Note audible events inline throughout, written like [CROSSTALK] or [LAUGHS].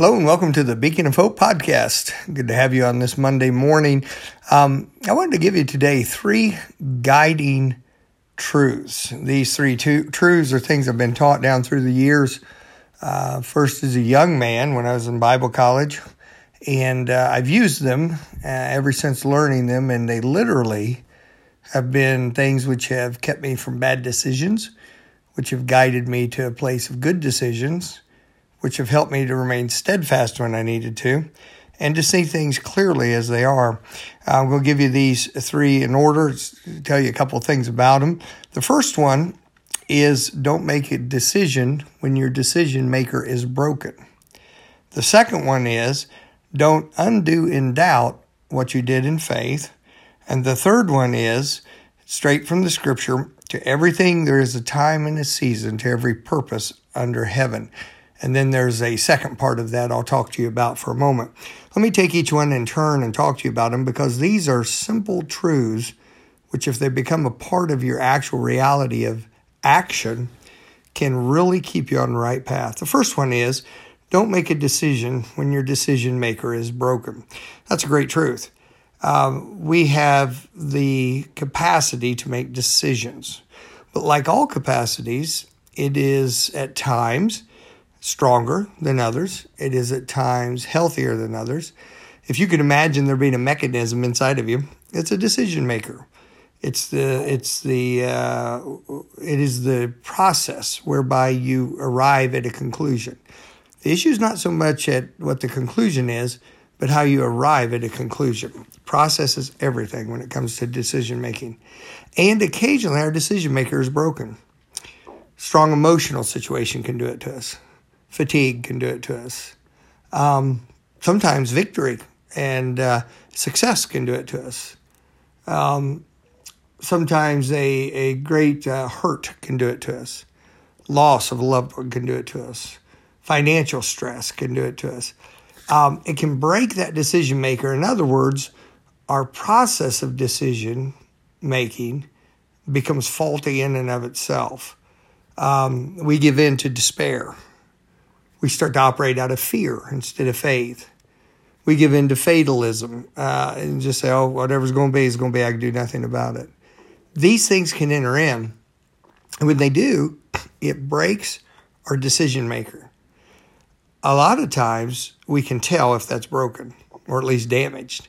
Hello and welcome to the Beacon of Hope podcast. Good to have you on this Monday morning. Um, I wanted to give you today three guiding truths. These three two, truths are things I've been taught down through the years. Uh, first, as a young man when I was in Bible college, and uh, I've used them uh, ever since learning them, and they literally have been things which have kept me from bad decisions, which have guided me to a place of good decisions which have helped me to remain steadfast when I needed to and to see things clearly as they are. I'm going to give you these three in order, tell you a couple of things about them. The first one is don't make a decision when your decision maker is broken. The second one is don't undo in doubt what you did in faith. And the third one is straight from the scripture to everything there is a time and a season to every purpose under heaven. And then there's a second part of that I'll talk to you about for a moment. Let me take each one in turn and talk to you about them because these are simple truths which, if they become a part of your actual reality of action, can really keep you on the right path. The first one is don't make a decision when your decision maker is broken. That's a great truth. Um, we have the capacity to make decisions, but like all capacities, it is at times stronger than others. It is at times healthier than others. If you could imagine there being a mechanism inside of you, it's a decision maker. It's the it's the uh, it is the process whereby you arrive at a conclusion. The issue is not so much at what the conclusion is, but how you arrive at a conclusion. process is everything when it comes to decision making, and occasionally our decision maker is broken. Strong emotional situation can do it to us fatigue can do it to us. Um, sometimes victory and uh, success can do it to us. Um, sometimes a, a great uh, hurt can do it to us. Loss of a loved one can do it to us. Financial stress can do it to us. Um, it can break that decision maker. In other words, our process of decision making becomes faulty in and of itself. Um, we give in to despair we start to operate out of fear instead of faith. We give in to fatalism uh, and just say, oh, whatever's going to be is going to be. I can do nothing about it. These things can enter in. And when they do, it breaks our decision maker. A lot of times we can tell if that's broken or at least damaged.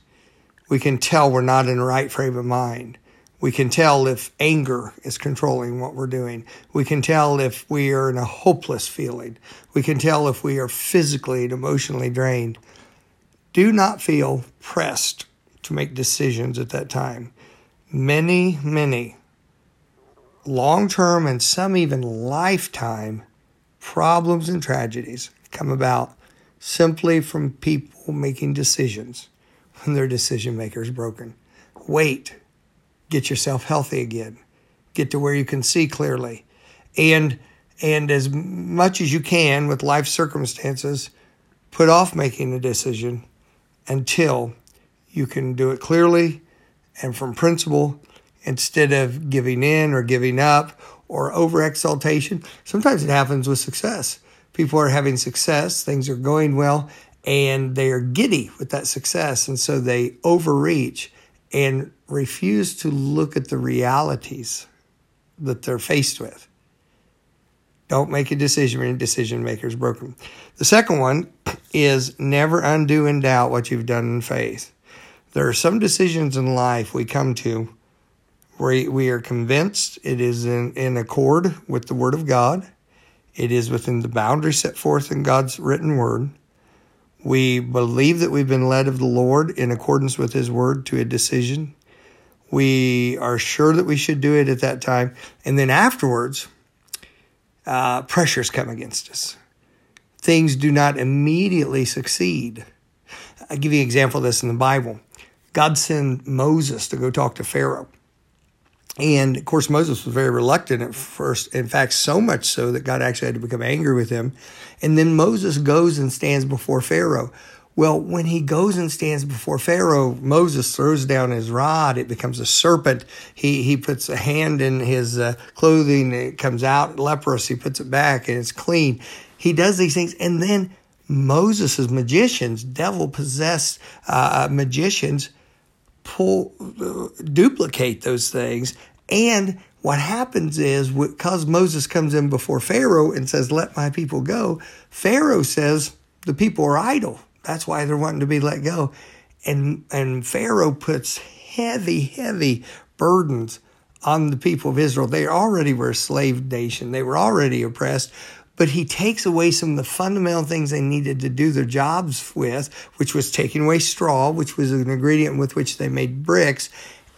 We can tell we're not in the right frame of mind. We can tell if anger is controlling what we're doing. We can tell if we are in a hopeless feeling. We can tell if we are physically and emotionally drained. Do not feel pressed to make decisions at that time. Many, many long term and some even lifetime problems and tragedies come about simply from people making decisions when their decision maker is broken. Wait get yourself healthy again, get to where you can see clearly. And and as much as you can with life circumstances, put off making a decision until you can do it clearly and from principle instead of giving in or giving up or over exaltation. Sometimes it happens with success. People are having success, things are going well, and they are giddy with that success. And so they overreach and refuse to look at the realities that they're faced with. Don't make a decision when a decision maker is broken. The second one is never undo in doubt what you've done in faith. There are some decisions in life we come to where we are convinced it is in, in accord with the Word of God, it is within the boundaries set forth in God's written Word, we believe that we've been led of the Lord in accordance with His word to a decision. We are sure that we should do it at that time. And then afterwards, uh, pressures come against us. Things do not immediately succeed. I'll give you an example of this in the Bible. God sent Moses to go talk to Pharaoh. And of course, Moses was very reluctant at first. In fact, so much so that God actually had to become angry with him. And then Moses goes and stands before Pharaoh. Well, when he goes and stands before Pharaoh, Moses throws down his rod. It becomes a serpent. He, he puts a hand in his uh, clothing. It comes out leprous. He puts it back and it's clean. He does these things. And then Moses' magicians, devil possessed uh, magicians, pull uh, duplicate those things. And what happens is because Moses comes in before Pharaoh and says, "Let my people go," Pharaoh says the people are idle. That's why they're wanting to be let go. And and Pharaoh puts heavy, heavy burdens on the people of Israel. They already were a slave nation. They were already oppressed but he takes away some of the fundamental things they needed to do their jobs with, which was taking away straw, which was an ingredient with which they made bricks,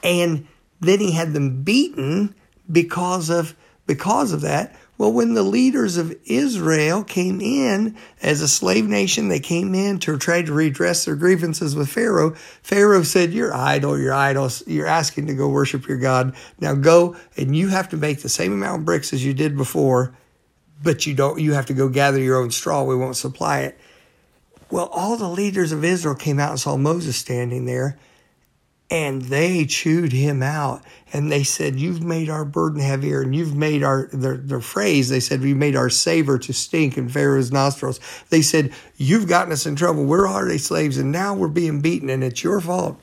and then he had them beaten because of because of that. Well, when the leaders of Israel came in as a slave nation, they came in to try to redress their grievances with Pharaoh. Pharaoh said, You're idle, you're idle, you're asking to go worship your God. Now go and you have to make the same amount of bricks as you did before but you don't you have to go gather your own straw. We won't supply it. Well all the leaders of israel came out and saw moses standing there and they chewed him out and they said you've made our burden heavier and you've made our their, their phrase they said we made our savor to stink in pharaoh's nostrils. They said you've gotten us in trouble. We're already slaves and now we're being beaten and it's your fault.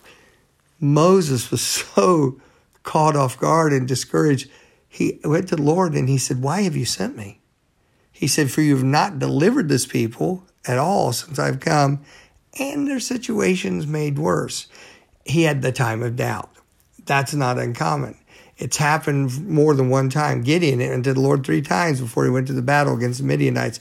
Moses was [LAUGHS] so caught off guard and discouraged. He went to the lord and he said why have you sent me he said, For you have not delivered this people at all since I've come, and their situation's made worse. He had the time of doubt. That's not uncommon. It's happened more than one time. Gideon went to the Lord three times before he went to the battle against the Midianites.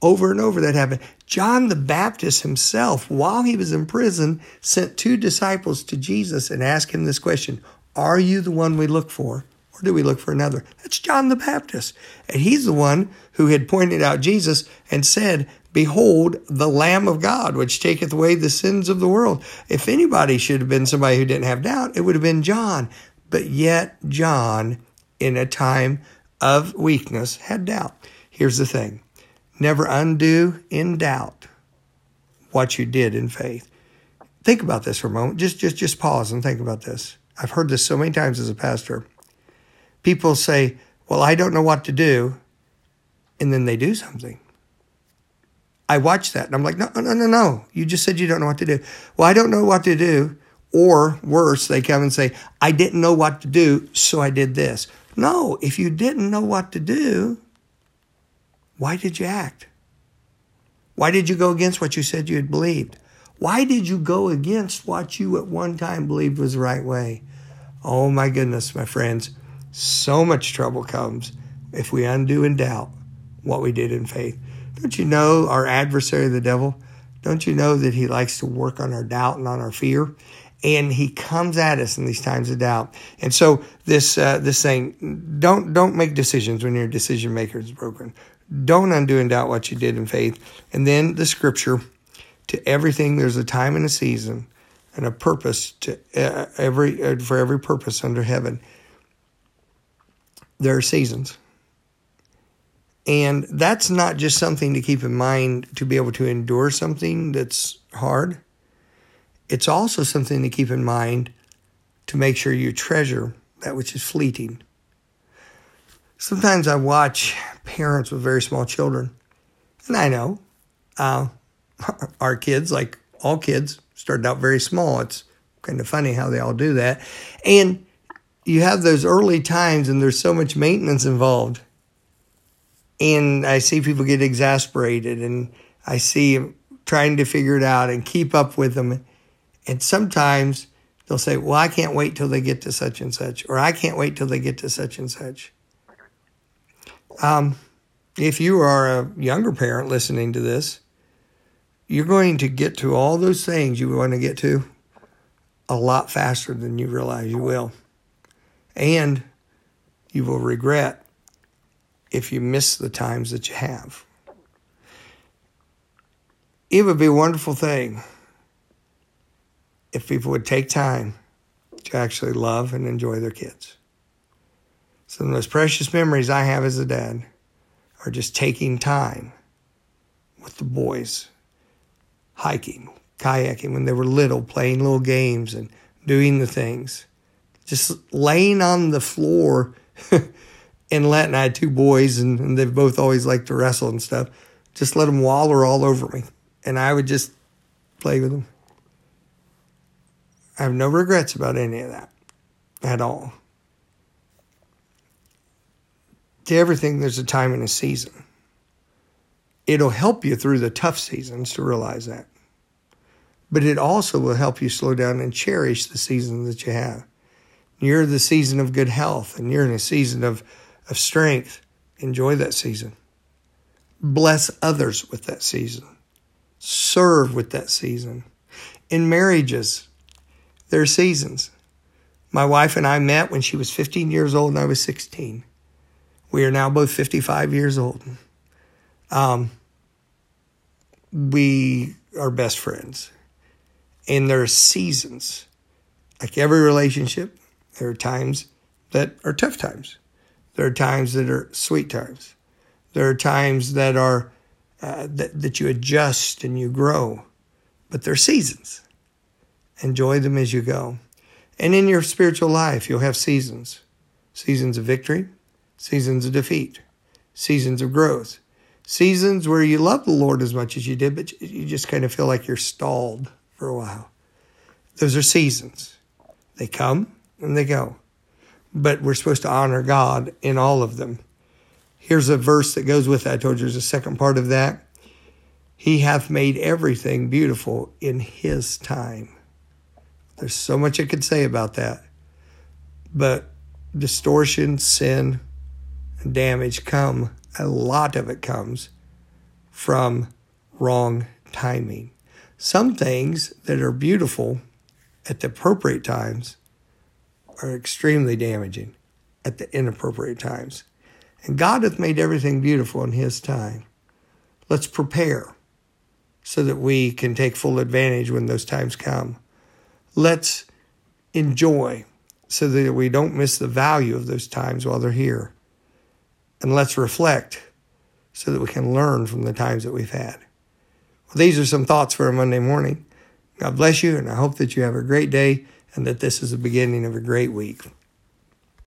Over and over that happened. John the Baptist himself, while he was in prison, sent two disciples to Jesus and asked him this question Are you the one we look for? Or do we look for another? That's John the Baptist. And he's the one who had pointed out Jesus and said, Behold, the Lamb of God, which taketh away the sins of the world. If anybody should have been somebody who didn't have doubt, it would have been John. But yet, John, in a time of weakness, had doubt. Here's the thing never undo in doubt what you did in faith. Think about this for a moment. Just, just, just pause and think about this. I've heard this so many times as a pastor people say, Well, I don't know what to do. And then they do something. I watch that and I'm like, No, no, no, no. You just said you don't know what to do. Well, I don't know what to do. Or worse, they come and say, I didn't know what to do, so I did this. No, if you didn't know what to do, why did you act? Why did you go against what you said you had believed? Why did you go against what you at one time believed was the right way? Oh my goodness, my friends. So much trouble comes if we undo and doubt what we did in faith. Don't you know our adversary, the devil? Don't you know that he likes to work on our doubt and on our fear? And he comes at us in these times of doubt. And so this uh, this thing, don't don't make decisions when your decision maker is broken. Don't undo and doubt what you did in faith. And then the scripture, to everything there's a time and a season and a purpose to uh, every uh, for every purpose under heaven there are seasons. And that's not just something to keep in mind to be able to endure something that's hard. It's also something to keep in mind to make sure you treasure that which is fleeting. Sometimes I watch parents with very small children, and I know uh, [LAUGHS] our kids, like all kids, started out very small. It's kind of funny how they all do that. And you have those early times and there's so much maintenance involved. And I see people get exasperated and I see them trying to figure it out and keep up with them. And sometimes they'll say, Well, I can't wait till they get to such and such, or I can't wait till they get to such and such. Um, if you are a younger parent listening to this, you're going to get to all those things you want to get to a lot faster than you realize you will and you will regret if you miss the times that you have. It would be a wonderful thing if people would take time to actually love and enjoy their kids. Some of the most precious memories I have as a dad are just taking time with the boys, hiking, kayaking when they were little, playing little games and doing the things just laying on the floor [LAUGHS] and letting I had two boys and, and they've both always liked to wrestle and stuff. Just let them waller all over me and I would just play with them. I have no regrets about any of that at all. To everything, there's a time and a season. It'll help you through the tough seasons to realize that. But it also will help you slow down and cherish the season that you have. You're the season of good health and you're in a season of, of strength. Enjoy that season. Bless others with that season. Serve with that season. In marriages, there are seasons. My wife and I met when she was 15 years old and I was 16. We are now both 55 years old. Um, we are best friends. And there are seasons. Like every relationship, there are times that are tough times. There are times that are sweet times. There are times that are uh, that, that you adjust and you grow, but they're seasons. Enjoy them as you go. And in your spiritual life, you'll have seasons seasons of victory, seasons of defeat, seasons of growth, seasons where you love the Lord as much as you did, but you just kind of feel like you're stalled for a while. Those are seasons. They come and they go. But we're supposed to honor God in all of them. Here's a verse that goes with that. I told you there's a second part of that. He hath made everything beautiful in his time. There's so much I could say about that. But distortion, sin, and damage come, a lot of it comes from wrong timing. Some things that are beautiful at the appropriate times are extremely damaging at the inappropriate times. And God hath made everything beautiful in His time. Let's prepare so that we can take full advantage when those times come. Let's enjoy so that we don't miss the value of those times while they're here. And let's reflect so that we can learn from the times that we've had. Well, these are some thoughts for a Monday morning. God bless you, and I hope that you have a great day and that this is the beginning of a great week.